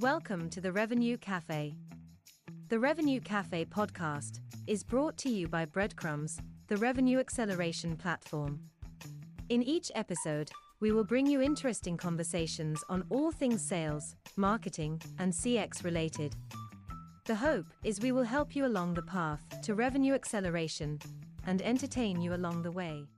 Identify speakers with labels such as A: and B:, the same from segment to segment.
A: Welcome to the Revenue Cafe. The Revenue Cafe podcast is brought to you by Breadcrumbs, the revenue acceleration platform. In each episode, we will bring you interesting conversations on all things sales, marketing, and CX related. The hope is we will help you along the path to revenue acceleration and entertain you along the way.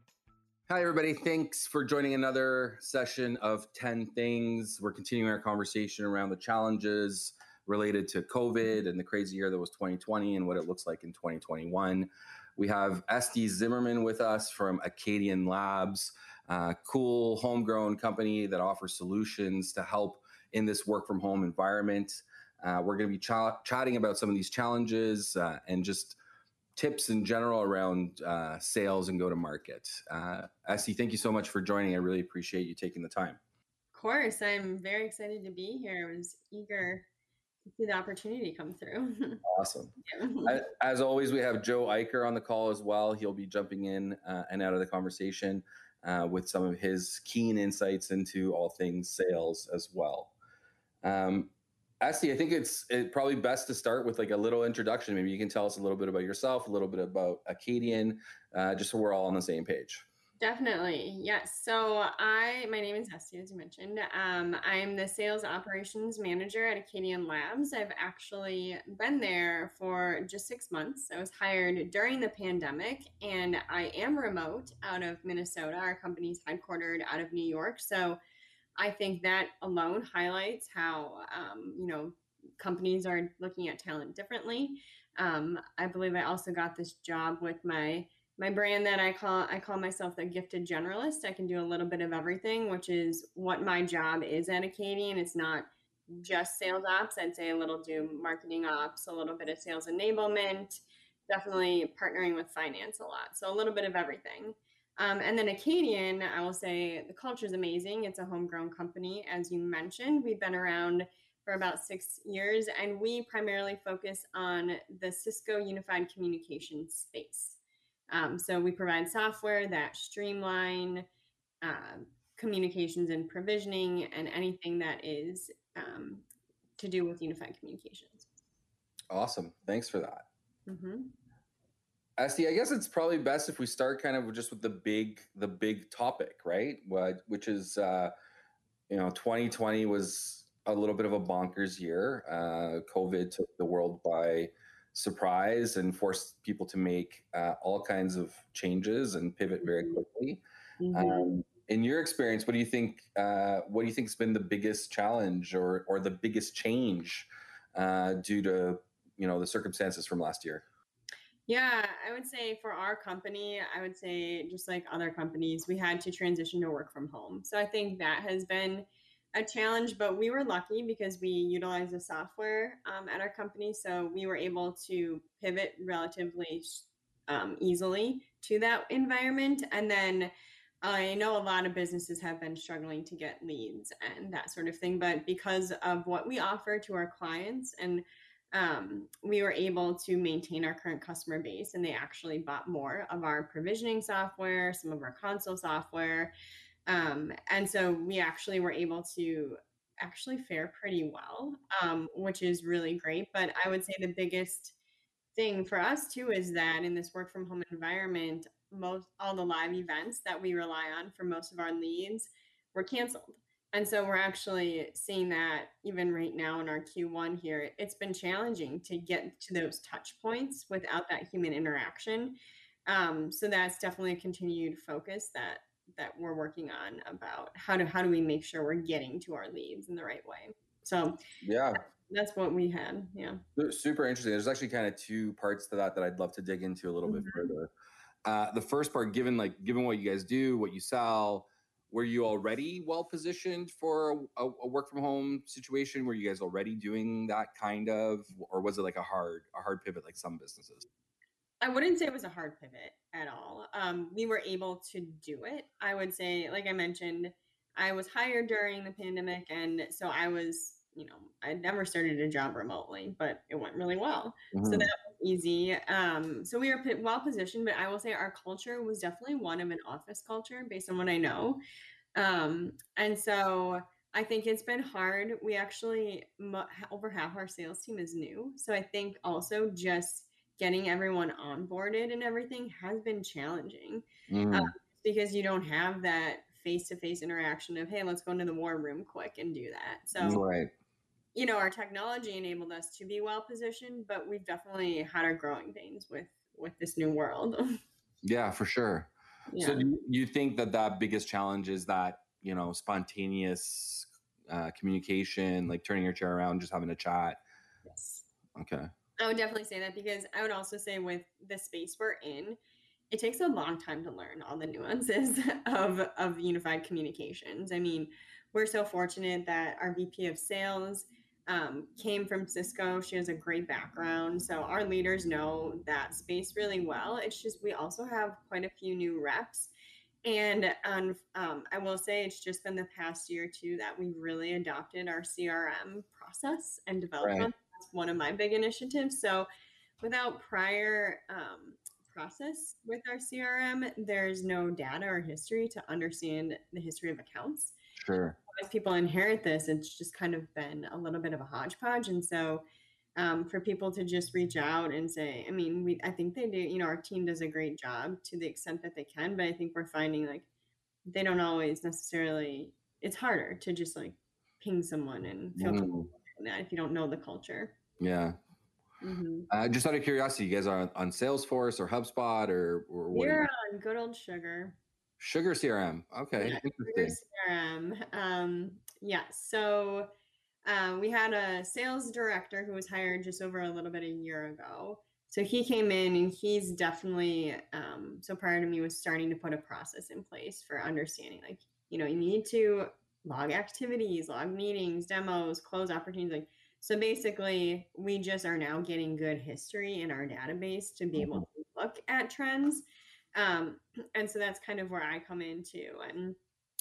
B: Hi, everybody. Thanks for joining another session of 10 Things. We're continuing our conversation around the challenges related to COVID and the crazy year that was 2020 and what it looks like in 2021. We have Esti Zimmerman with us from Akkadian Labs, a cool homegrown company that offers solutions to help in this work from home environment. Uh, we're going to be ch- chatting about some of these challenges uh, and just tips in general around uh, sales and go to market. Uh, Esti, thank you so much for joining. I really appreciate you taking the time.
C: Of course, I'm very excited to be here. I was eager to see the opportunity come through.
B: awesome. Yeah. As always, we have Joe Aicher on the call as well. He'll be jumping in uh, and out of the conversation uh, with some of his keen insights into all things sales as well. Um, Esti, I think it's it probably best to start with like a little introduction. Maybe you can tell us a little bit about yourself, a little bit about Akkadian, uh, just so we're all on the same page.
C: Definitely, yes. So I, my name is Esti, as you mentioned. Um, I'm the sales operations manager at Akkadian Labs. I've actually been there for just six months. I was hired during the pandemic, and I am remote out of Minnesota. Our company's headquartered out of New York, so I think that alone highlights how um, you know companies are looking at talent differently. Um, I believe I also got this job with my my brand that I call I call myself the gifted generalist. I can do a little bit of everything, which is what my job is at Akkadian. It's not just sales ops. I'd say a little do marketing ops, a little bit of sales enablement, definitely partnering with finance a lot. So a little bit of everything. Um, and then Akkadian, I will say the culture is amazing. It's a homegrown company, as you mentioned. We've been around for about six years, and we primarily focus on the Cisco Unified Communication space. Um, so we provide software that streamline uh, communications and provisioning and anything that is um, to do with unified communications.
B: Awesome. Thanks for that. Mm-hmm. Esti, I guess it's probably best if we start kind of just with the big the big topic, right? What which is uh, you know, 2020 was a little bit of a bonkers year. Uh, COVID took the world by surprise and forced people to make uh, all kinds of changes and pivot very mm-hmm. quickly. Mm-hmm. Um, in your experience, what do you think? Uh, what do you think has been the biggest challenge or or the biggest change uh, due to you know the circumstances from last year?
C: Yeah, I would say for our company, I would say just like other companies, we had to transition to work from home. So I think that has been a challenge, but we were lucky because we utilize the software um, at our company. So we were able to pivot relatively um, easily to that environment. And then I know a lot of businesses have been struggling to get leads and that sort of thing. But because of what we offer to our clients and um, we were able to maintain our current customer base and they actually bought more of our provisioning software, some of our console software. Um, and so we actually were able to actually fare pretty well, um, which is really great. But I would say the biggest thing for us too is that in this work from home environment, most all the live events that we rely on for most of our leads were canceled. And so we're actually seeing that even right now in our Q1 here, it's been challenging to get to those touch points without that human interaction. Um, so that's definitely a continued focus that that we're working on about how do how do we make sure we're getting to our leads in the right way. So
B: yeah,
C: that's what we had. Yeah,
B: super interesting. There's actually kind of two parts to that that I'd love to dig into a little mm-hmm. bit further. Uh, the first part, given like given what you guys do, what you sell were you already well positioned for a, a, work from home situation were you guys already doing that kind of or was it like a hard a hard pivot like some businesses
C: i wouldn't say it was a hard pivot at all um, we were able to do it i would say like i mentioned i was hired during the pandemic and so i was you know, I never started a job remotely, but it went really well. Mm-hmm. So that easy. Um, so we were well positioned, but I will say our culture was definitely one of an office culture based on what I know. Um, and so I think it's been hard. We actually over half our sales team is new, so I think also just getting everyone onboarded and everything has been challenging mm. um, because you don't have that face-to-face interaction of hey let's go into the war room quick and do that so right you know our technology enabled us to be well positioned but we've definitely had our growing pains with with this new world.
B: Yeah for sure. Yeah. so do you think that that biggest challenge is that you know spontaneous uh, communication like turning your chair around just having a chat?
C: Yes.
B: Okay.
C: I would definitely say that because I would also say with the space we're in, it takes a long time to learn all the nuances of of unified communications. I mean, we're so fortunate that our VP of sales um, came from Cisco. She has a great background, so our leaders know that space really well. It's just we also have quite a few new reps. And um, um, I will say it's just been the past year too that we've really adopted our CRM process and development. Right That's one of my big initiatives. So without prior um, process with our CRM, there's no data or history to understand the history of accounts.
B: Sure.
C: As people inherit this, it's just kind of been a little bit of a hodgepodge. And so um, for people to just reach out and say, I mean, we I think they do, you know, our team does a great job to the extent that they can, but I think we're finding like they don't always necessarily it's harder to just like ping someone and feel mm. that if you don't know the culture.
B: Yeah. Mm-hmm. Uh, just out of curiosity, you guys are on, on Salesforce or HubSpot or, or
C: what? We're on good old Sugar.
B: Sugar CRM. Okay. Yeah,
C: Sugar CRM. Um, yeah. So um, we had a sales director who was hired just over a little bit a year ago. So he came in and he's definitely, um, so prior to me was starting to put a process in place for understanding like, you know, you need to log activities, log meetings, demos, close opportunities, like so basically, we just are now getting good history in our database to be able mm-hmm. to look at trends. Um, and so that's kind of where I come into and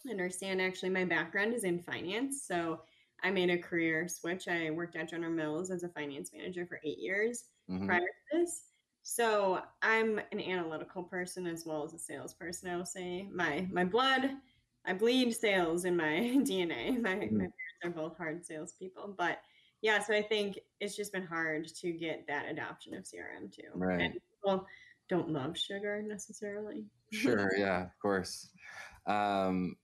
C: understand actually my background is in finance. So I made a career switch. I worked at General Mills as a finance manager for eight years mm-hmm. prior to this. So I'm an analytical person as well as a salesperson. I will say my my blood, I bleed sales in my DNA. My mm-hmm. my parents are both hard salespeople, but yeah, so I think it's just been hard to get that adoption of CRM too.
B: Right. And
C: people don't love sugar necessarily.
B: Sure. Yeah, of course. Um,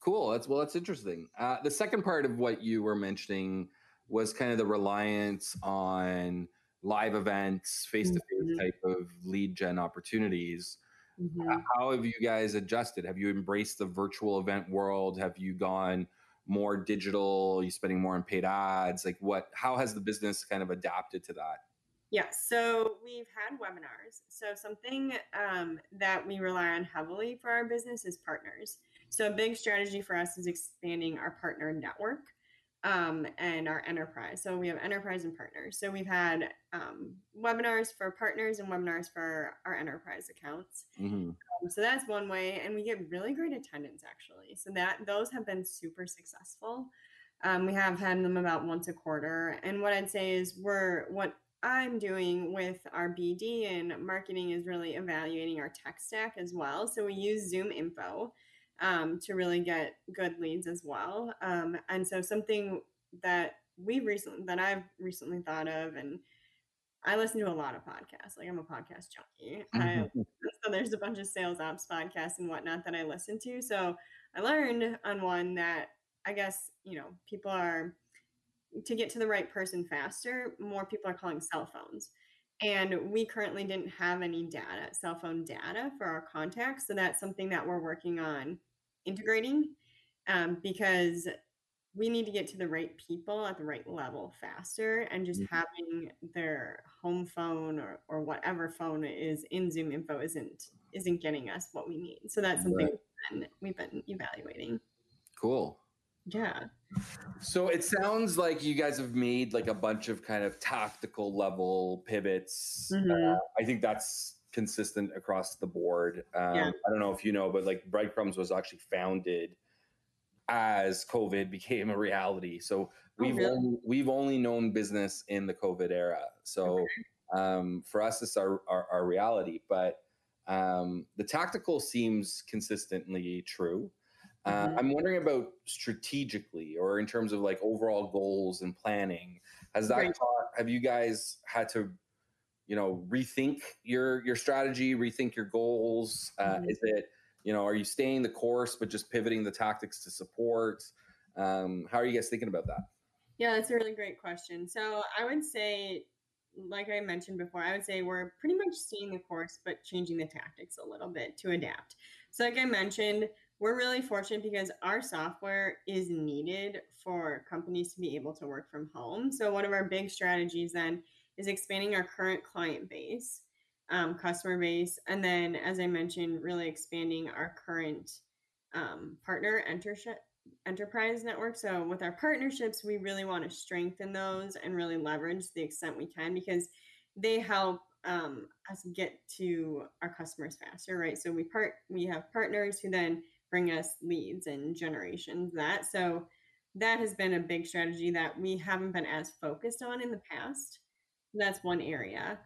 B: cool. That's well, that's interesting. Uh, the second part of what you were mentioning was kind of the reliance on live events, face to face type of lead gen opportunities. Mm-hmm. Uh, how have you guys adjusted? Have you embraced the virtual event world? Have you gone more digital? Are you spending more on paid ads? Like what, how has the business kind of adapted to that?
C: Yeah, so we've had webinars. So something um, that we rely on heavily for our business is partners. So a big strategy for us is expanding our partner network um, and our enterprise. So we have enterprise and partners. So we've had um, webinars for partners and webinars for our enterprise accounts. Mm-hmm. Um, so that's one way, and we get really great attendance actually. So that those have been super successful. Um, we have had them about once a quarter, and what I'd say is we're what I'm doing with our BD and marketing is really evaluating our tech stack as well. So we use Zoom Info um, to really get good leads as well. Um, and so something that we recently that I've recently thought of, and I listen to a lot of podcasts. Like I'm a podcast junkie. I, so there's a bunch of sales ops podcasts and whatnot that I listen to. So I learned on one that I guess you know people are to get to the right person faster. More people are calling cell phones. And we currently didn't have any data, cell phone data for our contacts. So that's something that we're working on integrating um, because we need to get to the right people at the right level faster and just mm-hmm. having their home phone or, or whatever phone is in zoom info isn't isn't getting us what we need so that's something right. we've, been, we've been evaluating
B: cool
C: yeah
B: so it sounds like you guys have made like a bunch of kind of tactical level pivots mm-hmm. uh, i think that's consistent across the board. Um, yeah. I don't know if you know, but like Breadcrumbs was actually founded as COVID became a reality. So oh, we've oh, really? only, we've only known business in the COVID era. So okay. um, for us, it's our, our, our reality. But um, the tactical seems consistently true. Uh, mm-hmm. I'm wondering about strategically or in terms of like overall goals and planning. Has that right. taught, have you guys had to, you know, rethink your your strategy, rethink your goals? Uh, mm-hmm. Is it, you know, are you staying the course but just pivoting the tactics to support? Um, how are you guys thinking about that?
C: Yeah, that's a really great question. So I would say, like I mentioned before, I would say we're pretty much staying the course but changing the tactics a little bit to adapt. So, like I mentioned, we're really fortunate because our software is needed for companies to be able to work from home. So, one of our big strategies then is expanding our current client base, um, customer base, and then, as I mentioned, really expanding our current um, partner enterprise network. So, with our partnerships, we really want to strengthen those and really leverage the extent we can because they help um, us get to our customers faster, right? So we part we have partners who then bring us leads and generations that. So that has been a big strategy that we haven't been as focused on in the past. That's one area.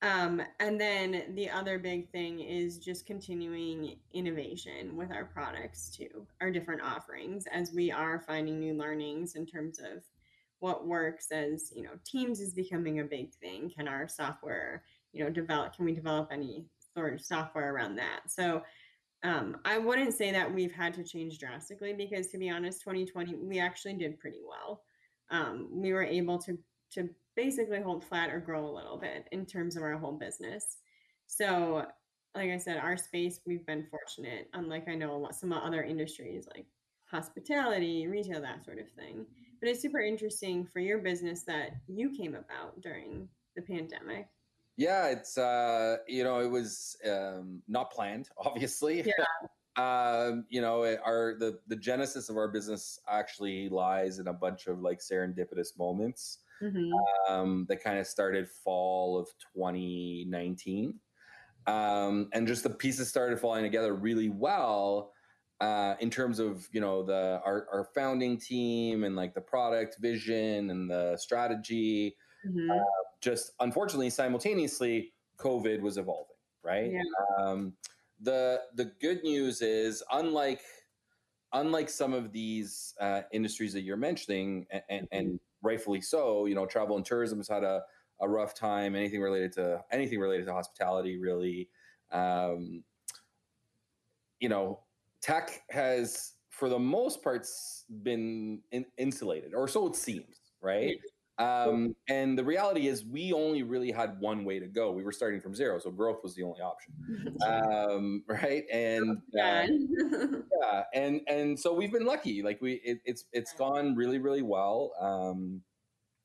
C: Um, and then the other big thing is just continuing innovation with our products too, our different offerings, as we are finding new learnings in terms of what works as you know teams is becoming a big thing can our software you know develop can we develop any sort of software around that so um, I wouldn't say that we've had to change drastically because, to be honest, 2020 we actually did pretty well. Um, we were able to to basically hold flat or grow a little bit in terms of our whole business. So, like I said, our space we've been fortunate. Unlike I know some other industries like hospitality, retail, that sort of thing. But it's super interesting for your business that you came about during the pandemic.
B: Yeah, it's uh, you know, it was um, not planned, obviously. Yeah. um, you know, our the the genesis of our business actually lies in a bunch of like serendipitous moments mm-hmm. um, that kind of started fall of 2019, um, and just the pieces started falling together really well. Uh, in terms of you know the our, our founding team and like the product vision and the strategy mm-hmm. uh, just unfortunately, simultaneously, COVID was evolving, right? Yeah. Um, the the good news is, unlike unlike some of these uh, industries that you're mentioning, and, and, and, mm-hmm. rightfully so, you know, travel and tourism has had a, a rough time. Anything related to anything related to hospitality, really, um, you know, tech has for the most parts been in, insulated, or so it seems, right? Um, and the reality is, we only really had one way to go. We were starting from zero, so growth was the only option, um, right? And uh, yeah, and and so we've been lucky. Like we, it, it's it's gone really really well. Um,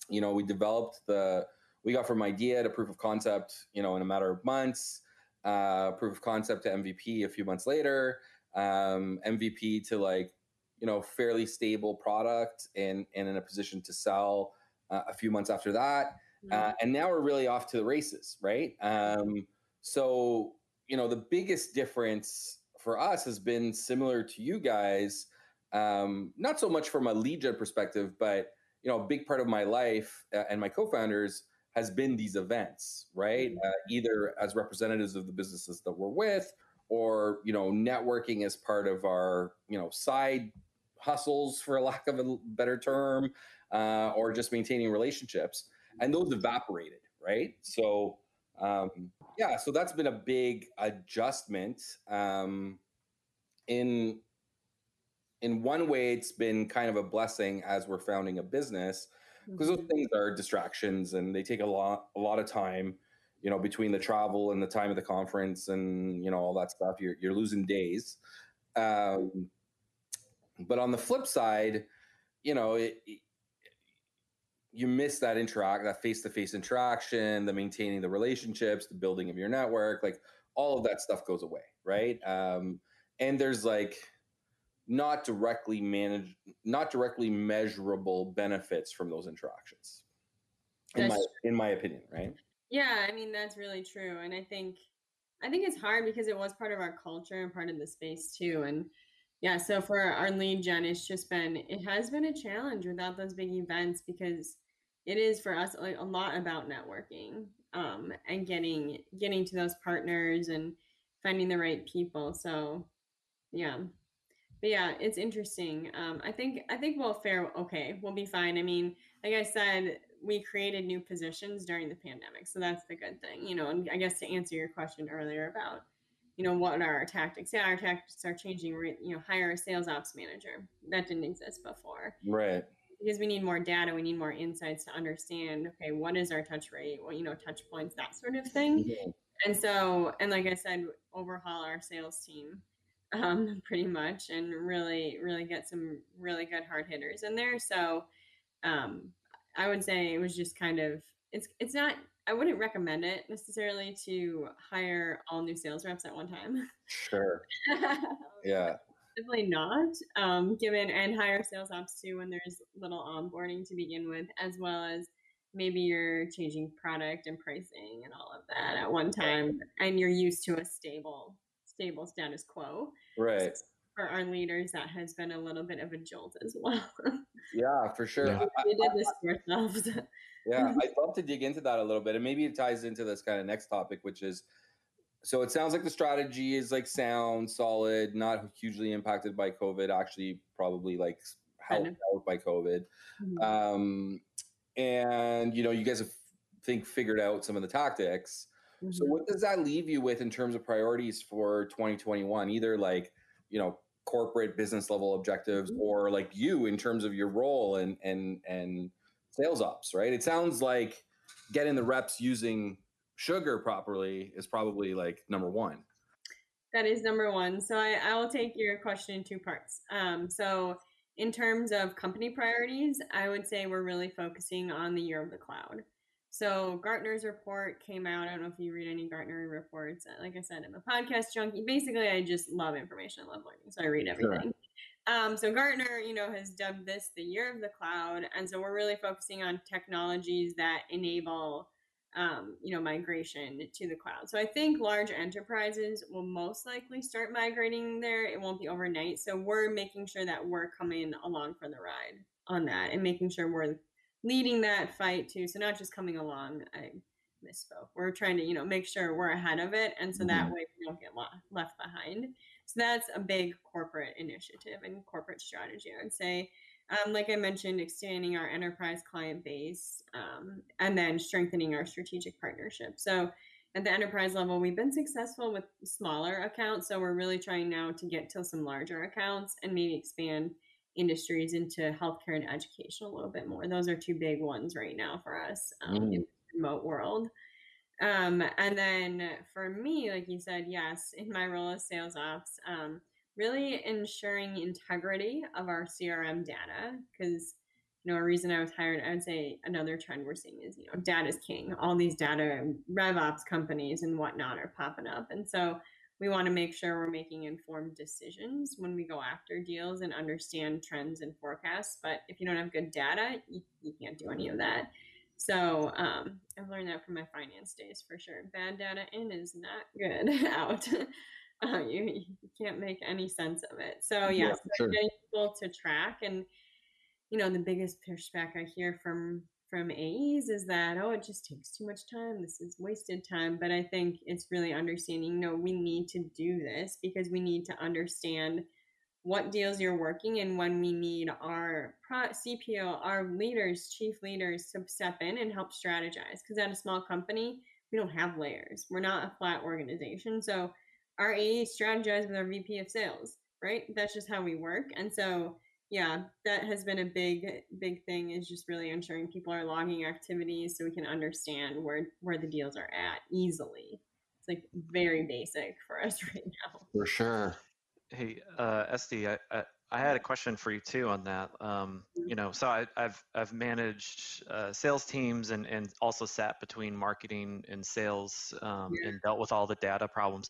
B: you know, we developed the we got from idea to proof of concept, you know, in a matter of months. Uh, proof of concept to MVP a few months later. Um, MVP to like you know fairly stable product and and in a position to sell uh, a few months after that. Uh, mm-hmm. and now we're really off to the races, right? Um, so, you know, the biggest difference for us has been similar to you guys, um, not so much from a lead gen perspective, but, you know, a big part of my life uh, and my co founders has been these events, right? Mm-hmm. Uh, either as representatives of the businesses that we're with or, you know, networking as part of our, you know, side hustles, for lack of a better term uh, or just maintaining relationships, and those evaporated, right? So um, yeah, so that's been a big adjustment. Um, in in one way, it's been kind of a blessing as we're founding a business because those mm-hmm. things are distractions and they take a lot a lot of time. You know, between the travel and the time of the conference and you know all that stuff, you're you're losing days. Um, but on the flip side, you know, it, you miss that interact that face-to-face interaction the maintaining the relationships the building of your network like all of that stuff goes away right? Um, and there's like not directly managed not directly measurable benefits from those interactions in my in my opinion right?
C: Yeah i mean that's really true and i think i think it's hard because it was part of our culture and part of the space too and yeah so for our lead gen it's just been it has been a challenge without those big events because it is for us like a lot about networking um, and getting getting to those partners and finding the right people. So yeah, but yeah, it's interesting. Um, I think I think we'll fare okay. We'll be fine. I mean, like I said, we created new positions during the pandemic, so that's the good thing. You know, and I guess to answer your question earlier about, you know, what are our tactics? Yeah, our tactics are changing. You know, hire a sales ops manager that didn't exist before.
B: Right.
C: Because we need more data, we need more insights to understand. Okay, what is our touch rate? What you know, touch points, that sort of thing. And so, and like I said, overhaul our sales team um, pretty much, and really, really get some really good hard hitters in there. So, um, I would say it was just kind of it's it's not. I wouldn't recommend it necessarily to hire all new sales reps at one time.
B: Sure. yeah.
C: Definitely not. Um, given and hire sales ops too when there's little onboarding to begin with, as well as maybe you're changing product and pricing and all of that at one time, and you're used to a stable stable status quo.
B: Right.
C: So for our leaders, that has been a little bit of a jolt as well.
B: yeah, for sure. Yeah.
C: we did this to ourselves.
B: yeah, I'd love to dig into that a little bit. And maybe it ties into this kind of next topic, which is so it sounds like the strategy is like sound, solid, not hugely impacted by COVID, actually, probably like helped out by COVID. Mm-hmm. Um, and, you know, you guys have think figured out some of the tactics. Mm-hmm. So what does that leave you with in terms of priorities for 2021? Either like, you know, corporate business level objectives mm-hmm. or like you in terms of your role and and and sales ops, right? It sounds like getting the reps using sugar properly is probably like number one.
C: That is number one. So I, I will take your question in two parts. Um, so in terms of company priorities, I would say we're really focusing on the year of the cloud. So Gartner's report came out. I don't know if you read any Gartner reports. Uh, like I said, I'm a podcast junkie. Basically, I just love information. I love learning, so I read everything. Sure. Um, so Gartner, you know, has dubbed this the year of the cloud, and so we're really focusing on technologies that enable, um, you know, migration to the cloud. So I think large enterprises will most likely start migrating there. It won't be overnight. So we're making sure that we're coming along for the ride on that, and making sure we're leading that fight too. So not just coming along. I misspoke. We're trying to, you know, make sure we're ahead of it, and so mm-hmm. that way we don't get left behind. So that's a big corporate initiative and corporate strategy. I would say, um, like I mentioned, expanding our enterprise client base, um, and then strengthening our strategic partnership. So at the enterprise level, we've been successful with smaller accounts. So we're really trying now to get to some larger accounts and maybe expand industries into healthcare and education a little bit more. Those are two big ones right now for us um, mm. in the remote world. Um, and then for me, like you said, yes, in my role as sales ops, um, really ensuring integrity of our CRM data because you know a reason I was hired. I would say another trend we're seeing is you know data is king. All these data rev ops companies and whatnot are popping up, and so we want to make sure we're making informed decisions when we go after deals and understand trends and forecasts. But if you don't have good data, you, you can't do any of that. So um, I've learned that from my finance days for sure. Bad data in is not good out. Uh, you, you can't make any sense of it. So yes, yeah, sure. getting people to track and you know the biggest pushback I hear from from AEs is that, oh, it just takes too much time. This is wasted time. But I think it's really understanding, no, we need to do this because we need to understand what deals you're working and when we need our CPO, our leaders, chief leaders to step in and help strategize. Because at a small company, we don't have layers. We're not a flat organization. So our AE strategize with our VP of sales, right? That's just how we work. And so yeah, that has been a big, big thing is just really ensuring people are logging activities so we can understand where, where the deals are at easily. It's like very basic for us right now.
B: For sure.
D: Hey, uh, Esti, I, I, I had a question for you too on that. Um, mm-hmm. you know, so I, have I've managed uh, sales teams and, and also sat between marketing and sales um, yeah. and dealt with all the data problems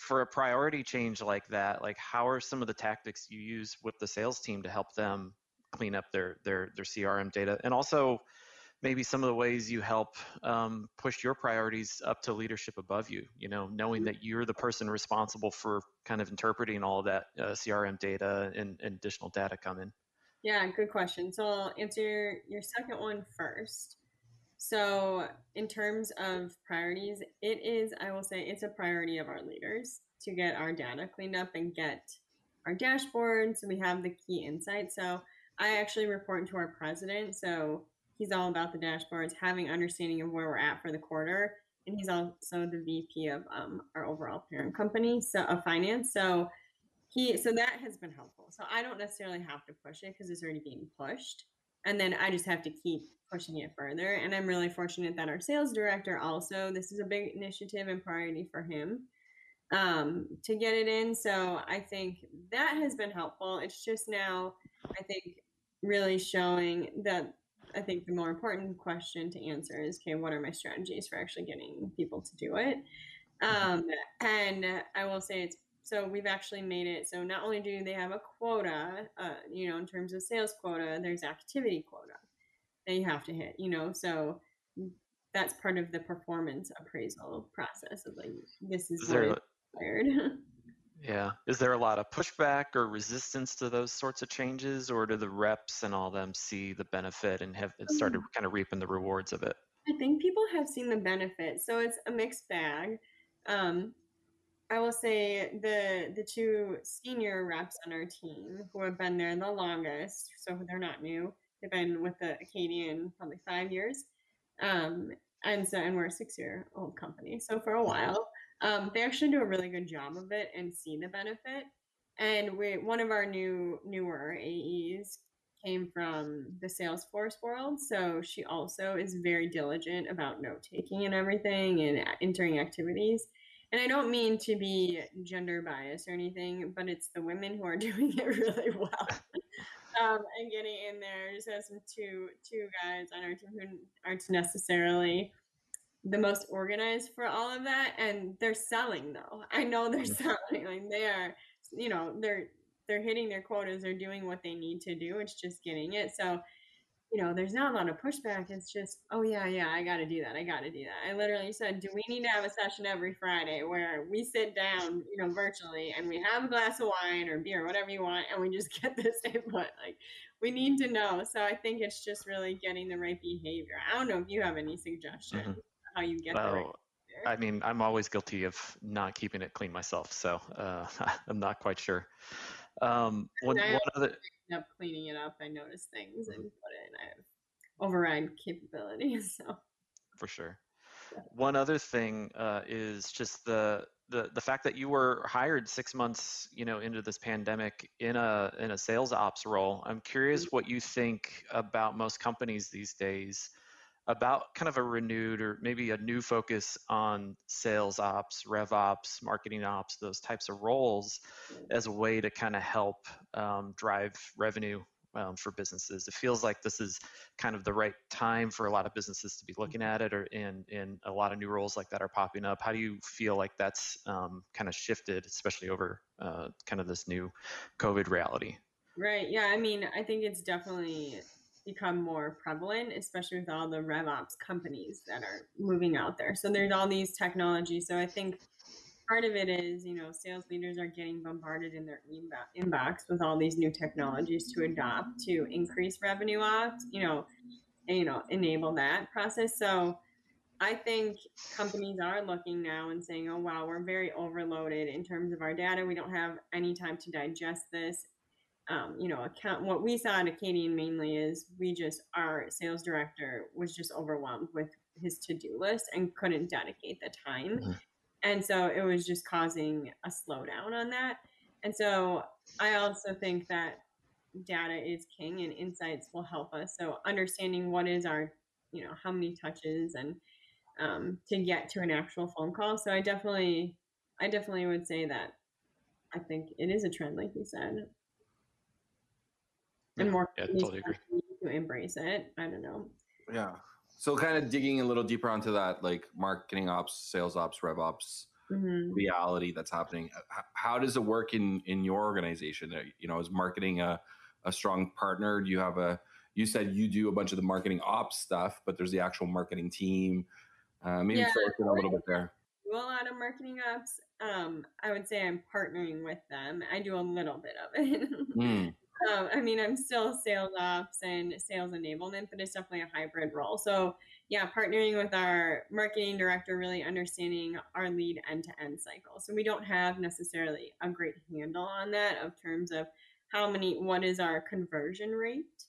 D: for a priority change like that, like how are some of the tactics you use with the sales team to help them clean up their their their CRM data, and also maybe some of the ways you help um, push your priorities up to leadership above you. You know, knowing that you're the person responsible for kind of interpreting all of that uh, CRM data and, and additional data come in.
C: Yeah, good question. So I'll answer your second one first. So, in terms of priorities, it is, I will say, it's a priority of our leaders to get our data cleaned up and get our dashboards. So we have the key insights. So I actually report to our president. So he's all about the dashboards, having understanding of where we're at for the quarter. And he's also the VP of um, our overall parent company, so of finance. So he, so that has been helpful. So I don't necessarily have to push it because it's already being pushed, and then I just have to keep pushing it further. And I'm really fortunate that our sales director also, this is a big initiative and priority for him um, to get it in. So I think that has been helpful. It's just now, I think, really showing that I think the more important question to answer is okay, what are my strategies for actually getting people to do it? Um, and I will say it's so we've actually made it so not only do they have a quota, uh, you know, in terms of sales quota, there's activity quota that you have to hit, you know, so that's part of the performance appraisal process of like this is, is required.
D: Yeah. Is there a lot of pushback or resistance to those sorts of changes, or do the reps and all them see the benefit and have started mm. kind of reaping the rewards of it?
C: I think people have seen the benefit, so it's a mixed bag. Um, I will say the the two senior reps on our team who have been there the longest, so they're not new. They've been with the Akkadian probably five years, um, and so and we're a six year old company, so for a while. Um, they actually do a really good job of it and see the benefit. And we, one of our new newer AEs came from the Salesforce world, so she also is very diligent about note taking and everything and entering activities. And I don't mean to be gender biased or anything, but it's the women who are doing it really well. Um, and getting in there. Just have some two two guys on our team who aren't necessarily the most organized for all of that and they're selling though i know they're selling like they are you know they're they're hitting their quotas they're doing what they need to do it's just getting it so you know there's not a lot of pushback it's just oh yeah yeah i gotta do that i gotta do that i literally said do we need to have a session every friday where we sit down you know virtually and we have a glass of wine or beer whatever you want and we just get this input like we need to know so i think it's just really getting the right behavior i don't know if you have any suggestions mm-hmm how you get well, there.
D: I mean, I'm always guilty of not keeping it clean myself, so uh, I'm not quite sure. Um,
C: one, one other up cleaning it up, I notice things and mm-hmm. put it. I have override capabilities, so
D: for sure. One other thing uh, is just the, the the fact that you were hired six months, you know, into this pandemic in a in a sales ops role. I'm curious mm-hmm. what you think about most companies these days about kind of a renewed or maybe a new focus on sales ops, rev ops, marketing ops, those types of roles as a way to kind of help um, drive revenue um, for businesses. It feels like this is kind of the right time for a lot of businesses to be looking at it, or in in a lot of new roles like that are popping up. How do you feel like that's um, kind of shifted, especially over uh, kind of this new COVID reality?
C: Right. Yeah. I mean, I think it's definitely become more prevalent, especially with all the RevOps companies that are moving out there. So there's all these technologies. So I think part of it is, you know, sales leaders are getting bombarded in their inbox with all these new technologies to adopt to increase revenue ops, you know, and, you know, enable that process. So I think companies are looking now and saying, oh, wow, we're very overloaded in terms of our data. We don't have any time to digest this um, you know, account what we saw at Akkadian mainly is we just our sales director was just overwhelmed with his to-do list and couldn't dedicate the time. Mm-hmm. And so it was just causing a slowdown on that. And so I also think that data is king and insights will help us. So understanding what is our, you know, how many touches and um, to get to an actual phone call. So I definitely, I definitely would say that I think it is a trend, like you said and more yeah, totally agree. to embrace it. I don't know.
B: Yeah. So kind of digging a little deeper onto that, like marketing ops, sales ops, rev ops mm-hmm. reality that's happening. How does it work in in your organization? You know, is marketing a a strong partner? Do you have a you said you do a bunch of the marketing ops stuff, but there's the actual marketing team. Uh, maybe yeah, fill a little bit there.
C: Do a lot of marketing ops. Um, I would say I'm partnering with them. I do a little bit of it. mm um, I mean, I'm still sales ops and sales enablement, but it's definitely a hybrid role. So, yeah, partnering with our marketing director, really understanding our lead end to end cycle. So, we don't have necessarily a great handle on that of terms of how many, what is our conversion rate.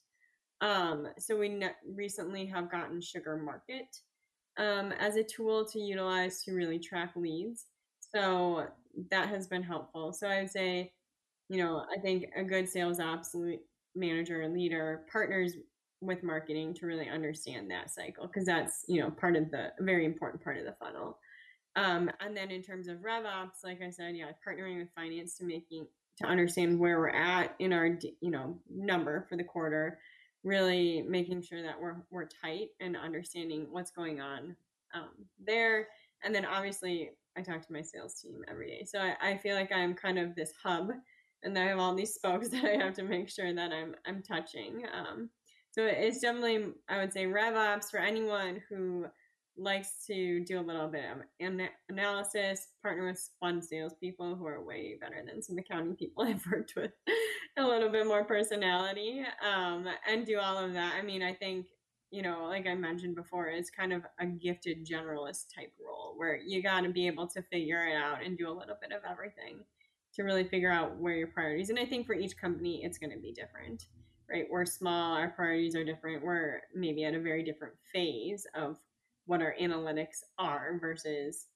C: Um, so, we ne- recently have gotten Sugar Market um, as a tool to utilize to really track leads. So, that has been helpful. So, I would say, you know, I think a good sales ops manager leader partners with marketing to really understand that cycle because that's you know part of the very important part of the funnel. Um, and then in terms of rev ops, like I said, yeah, partnering with finance to making to understand where we're at in our you know number for the quarter, really making sure that we're we're tight and understanding what's going on um, there. And then obviously, I talk to my sales team every day, so I, I feel like I'm kind of this hub and I have all these spokes that I have to make sure that I'm I'm touching. Um, so it's definitely I would say RevOps for anyone who likes to do a little bit of an- analysis, partner with fun salespeople who are way better than some accounting people I've worked with, a little bit more personality, um, and do all of that. I mean, I think you know, like I mentioned before, it's kind of a gifted generalist type role where you got to be able to figure it out and do a little bit of everything to really figure out where your priorities and i think for each company it's going to be different right? We're small our priorities are different we're maybe at a very different phase of what our analytics are versus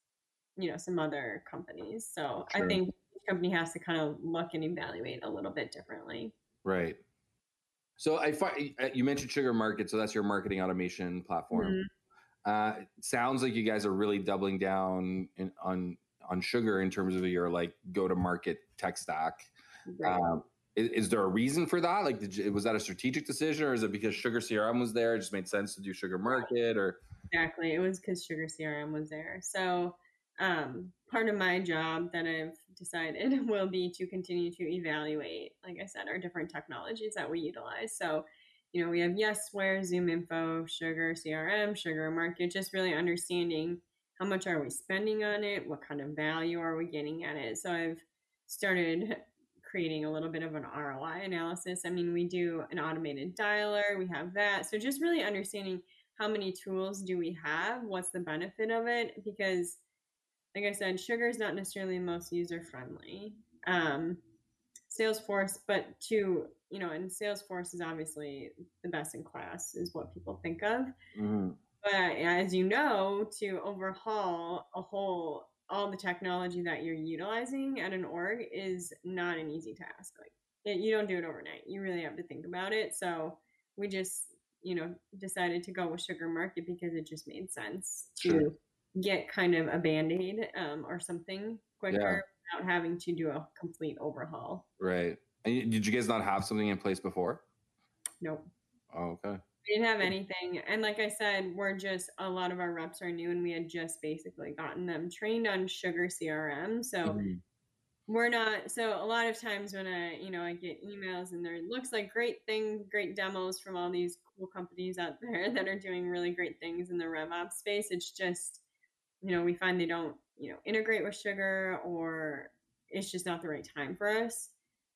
C: you know some other companies. So i think each company has to kind of look and evaluate a little bit differently.
B: Right. So i find you mentioned sugar market so that's your marketing automation platform. Mm-hmm. uh, sounds like you guys are really doubling down in, on on sugar in terms of your like go to market tech stack. Right. Um, is, is, there a reason for that? Like, you, was that a strategic decision, or is it because Sugar CRM was there? It just made sense to do Sugar Market, or
C: exactly, it was because Sugar CRM was there. So, um, part of my job that I've decided will be to continue to evaluate, like I said, our different technologies that we utilize. So, you know, we have Yesware, Zoom Info, Sugar CRM, Sugar Market, just really understanding how much are we spending on it? What kind of value are we getting at it? So i've started creating a little bit of an roi analysis. I mean we do an automated dialer we have that. So just really understanding how many tools do we have what's the benefit of it? Because like i said sugar is not necessarily the most user friendly um, salesforce but to you know and salesforce is obviously the best in class is what people think of. Mm-hmm. But as you know, to overhaul a whole all the technology that you're utilizing at an org is not an easy task. Like it, you don't do it overnight. You really have to think about it. So we just, you know, decided to go with Sugar Market because it just made sense to sure. get kind of a band aid um, or something quicker yeah. without having to do a complete overhaul.
B: Right. And did you guys not have something in place before?
C: Nope.
B: Oh, okay.
C: We didn't have anything. And like I said, we're just a lot of our reps are new and we had just basically gotten them trained on sugar CRM. So mm-hmm. we're not so a lot of times when I, you know, I get emails and there looks like great thing, great demos from all these cool companies out there that are doing really great things in the RevOps space. It's just, you know, we find they don't, you know, integrate with sugar or it's just not the right time for us.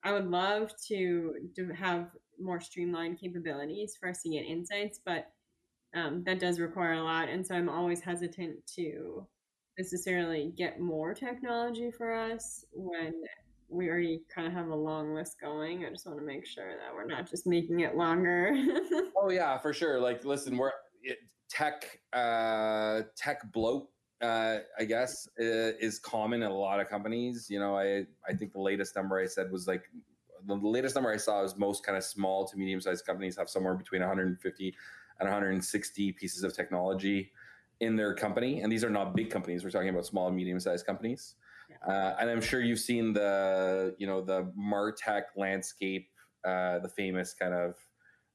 C: I would love to, to have more streamlined capabilities for us to get insights, but um, that does require a lot. And so I'm always hesitant to necessarily get more technology for us when we already kind of have a long list going. I just want to make sure that we're not just making it longer.
B: oh yeah, for sure. Like, listen, we're it, tech uh, tech bloat. Uh, I guess is common in a lot of companies. You know, I I think the latest number I said was like the latest number I saw is most kind of small to medium sized companies have somewhere between 150 and 160 pieces of technology in their company, and these are not big companies. We're talking about small and medium sized companies. Uh, and I'm sure you've seen the you know the Martech landscape, uh, the famous kind of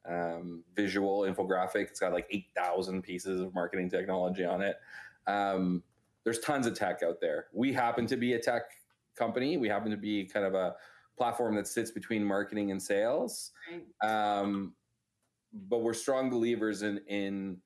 B: um, visual infographic. It's got like 8,000 pieces of marketing technology on it. Um, there's tons of tech out there. We happen to be a tech company. We happen to be kind of a platform that sits between marketing and sales. Um, but we're strong believers in in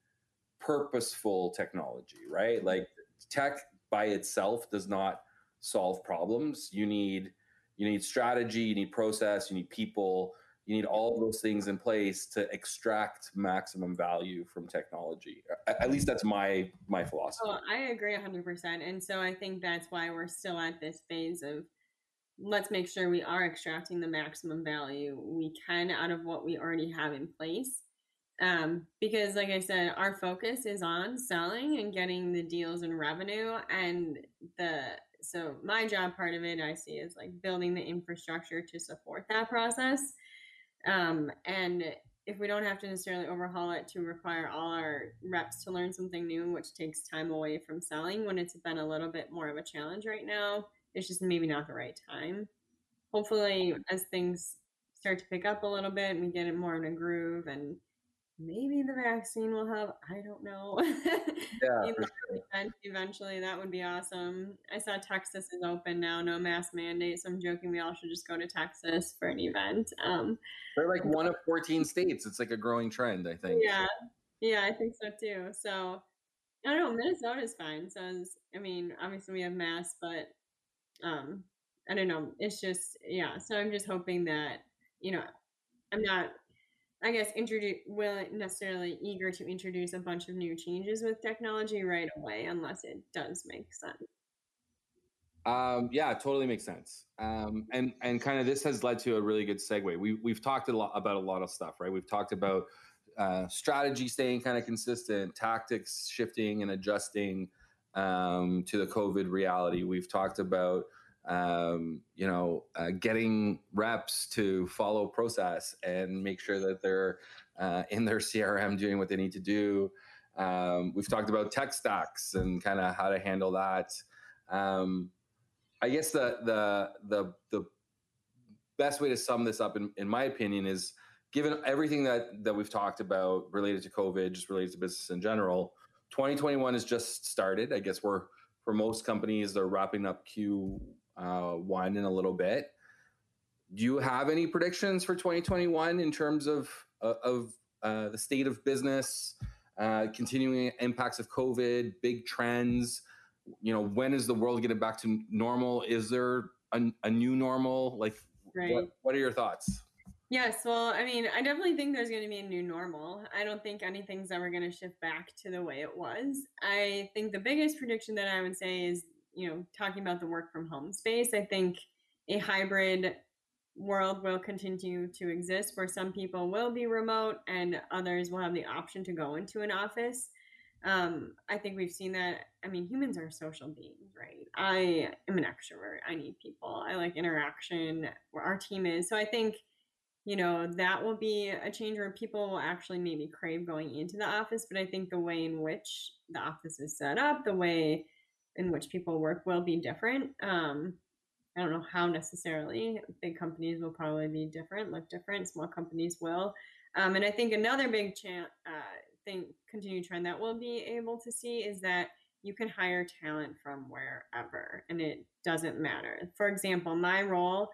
B: purposeful technology, right? Like tech by itself does not solve problems. You need you need strategy, you need process, you need people, you need all those things in place to extract maximum value from technology. At least that's my my philosophy.
C: Oh, I agree 100%. And so I think that's why we're still at this phase of let's make sure we are extracting the maximum value we can out of what we already have in place. Um, because, like I said, our focus is on selling and getting the deals and revenue. And the so my job part of it I see is like building the infrastructure to support that process. Um, and if we don't have to necessarily overhaul it to require all our reps to learn something new, which takes time away from selling when it's been a little bit more of a challenge right now, it's just maybe not the right time. Hopefully, as things start to pick up a little bit and we get it more in a groove and maybe the vaccine will help. I don't know.
B: Yeah, sure.
C: Eventually, that would be awesome. I saw Texas is open now, no mask mandate. So I'm joking we all should just go to Texas for an event. Um,
B: They're like one of 14 states. It's like a growing trend, I think.
C: yeah, yeah, I think so too. So I don't know. Minnesota's fine. So it's- I mean, obviously we have masks, but um, I don't know. It's just yeah. So I'm just hoping that you know, I'm not I guess introduce will necessarily eager to introduce a bunch of new changes with technology right away unless it does make sense.
B: Um, yeah, totally makes sense. Um, and and kind of this has led to a really good segue. We we've talked a lot about a lot of stuff, right? We've talked about uh, strategy staying kind of consistent, tactics shifting and adjusting um, to the COVID reality. We've talked about um, you know uh, getting reps to follow process and make sure that they're uh, in their CRM doing what they need to do. Um, we've talked about tech stacks and kind of how to handle that. Um, I guess the the the the best way to sum this up, in, in my opinion, is given everything that that we've talked about related to COVID, just related to business in general. 2021 has just started. I guess we're for most companies they're wrapping up Q uh, one in a little bit. Do you have any predictions for 2021 in terms of uh, of uh, the state of business, uh, continuing impacts of COVID, big trends? you know when is the world getting back to normal is there a, a new normal like
C: Right.
B: what, what are your thoughts
C: Yes, well, I mean, I definitely think there's going to be a new normal. I don't think anything's ever going to shift back to the way it was. I think the biggest prediction that I would say is, you know, talking about the work from home space, I think a hybrid world will continue to exist where some people will be remote and others will have the option to go into an office. Um, I think we've seen that. I mean, humans are social beings, right? I am an extrovert. I need people. I like interaction. Where our team is. So I think you know that will be a change where people will actually maybe crave going into the office but i think the way in which the office is set up the way in which people work will be different. Um, i don't know how necessarily big companies will probably be different look different small companies will. Um, and i think another big uh, thing continued trend that we'll be able to see is that you can hire talent from wherever and it doesn't matter. For example my role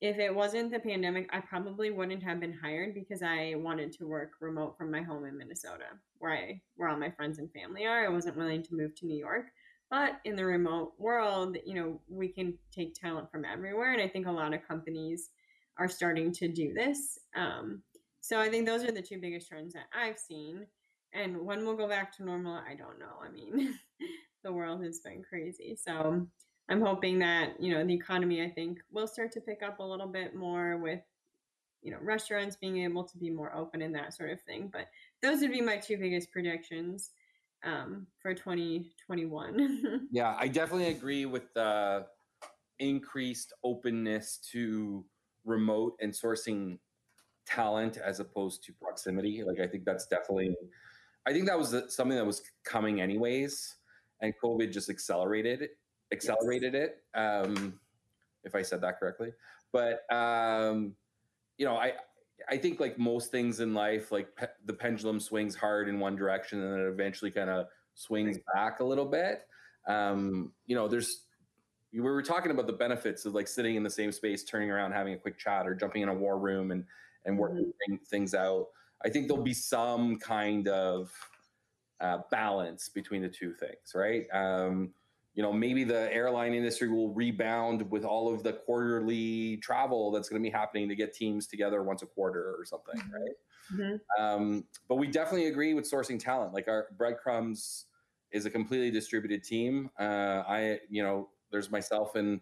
C: if it wasn't the pandemic, I probably wouldn't have been hired because I wanted to work remote from my home in Minnesota, where I where all my friends and family are. I wasn't willing to move to New York. But in the remote world, you know, we can take talent from everywhere. And I think a lot of companies are starting to do this. Um, so I think those are the two biggest trends that I've seen. And when we'll go back to normal, I don't know. I mean, the world has been crazy. So I'm hoping that, you know, the economy, I think, will start to pick up a little bit more with, you know, restaurants being able to be more open and that sort of thing. But those would be my two biggest predictions um, for 2021.
B: yeah i definitely agree with the increased openness to remote and sourcing talent as opposed to proximity like i think that's definitely i think that was something that was coming anyways and covid just accelerated it accelerated it um if i said that correctly. But um you know i i think like most things in life like pe- the pendulum swings hard in one direction and then it eventually kind of swings back a little bit. Um you know there's we were talking about the benefits of like sitting in the same space turning around having a quick chat or jumping in a war room and and working thing- things out. I think there'll be some kind of uh, balance between the two things right? Um you know, maybe the airline industry will rebound with all of the quarterly travel that's going to be happening to get teams together once a quarter or something,
C: Mhm.
B: right?
C: Mhm.
B: Um, but we definitely agree with sourcing talent. Like our breadcrumbs is a completely distributed team. Uh, I, you know, there's myself and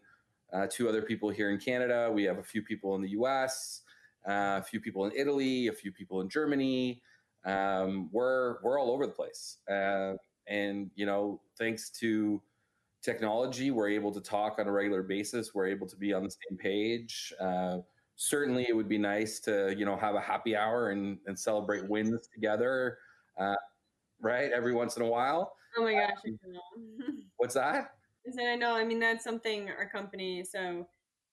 B: uh, two other people here in Canada. We have a few people in the U.S., uh, a few people in Italy, a few people in Germany. Um, we're we're all over the place, uh, and you know, thanks to technology, we're able to talk on a regular basis. We're able to be on the same page. Uh, certainly, it would be nice to you know have a happy hour and, and celebrate wins together, uh, right? Every once in a while.
C: Oh my gosh. Know.
B: What's that?
C: I said, I know. I mean, that's something our company. So,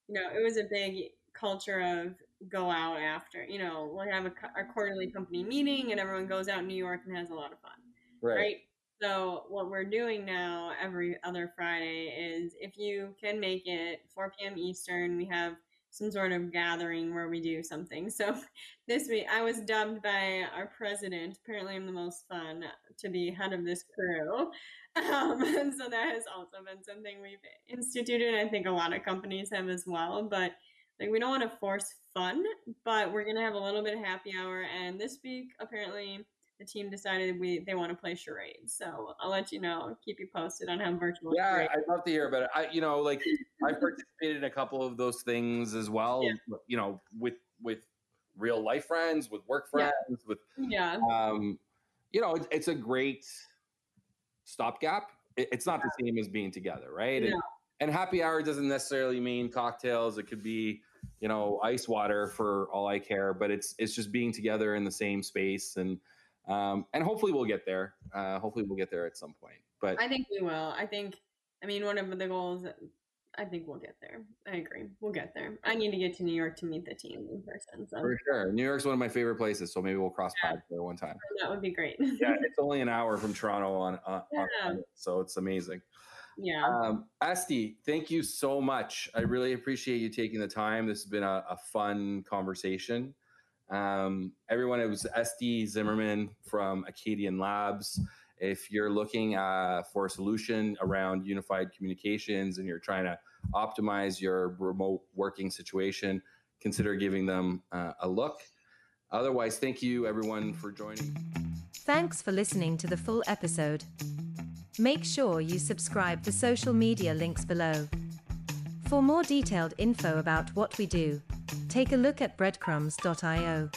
C: you know, it was a big culture of go out after. You know, we'll have a, quarterly company meeting, and everyone goes out in New York and has a lot of fun, right? So, what we're doing now every other Friday is if you can make it 4 p.m. Eastern, we have some sort of gathering where we do something. So, this week I was dubbed by our president. Apparently, I'm the most fun to be head of this crew. Um, and so that has also been something we've instituted. I think a lot of companies have as well. But like we don't want to force fun, but we're gonna have a little bit of happy hour. And this week, apparently, the team decided we they want to play charades. So I'll let you know, keep you posted on how virtual.
B: Yeah, I'd love to hear about it. I, you know, like I've participated in a couple of those things as well.
C: Yeah.
B: You know, with with real life friends, with work
C: Yeah.
B: friends, with
C: yeah,
B: um, you know, it's, it's a great stopgap. It, it's not the same as being together, right? And, and happy hour doesn't necessarily mean cocktails. It could be, you know, ice water for all I care. But it's it's just being together in the same space, and um, and hopefully we'll get there. Uh, hopefully we'll get there at some point. But
C: I think we will. I think. I mean, one of the goals. I think we'll get there. I agree. We'll get there. I need to get to New York to meet the team in person. So
B: for sure, New York's one of my favorite places. So maybe we'll cross
C: Yeah.
B: paths there one time.
C: that would be great.
B: Yeah, it's only an hour from Toronto on, on, on
C: Yeah.
B: so it's amazing.
C: yeah.
B: Um, Esti, thank you so much. I really appreciate you taking the time. This has been a, a fun conversation. Um, everyone, it was Esti Zimmerman from Akkadian Labs. If you're looking uh, for a solution around unified communications and you're trying to optimize your remote working situation, consider giving them uh, a look. Otherwise, thank you everyone for joining.
A: Thanks for listening to the full episode. Make sure you subscribe to social media links below. For more detailed info about what we do, take a look at breadcrumbs.io.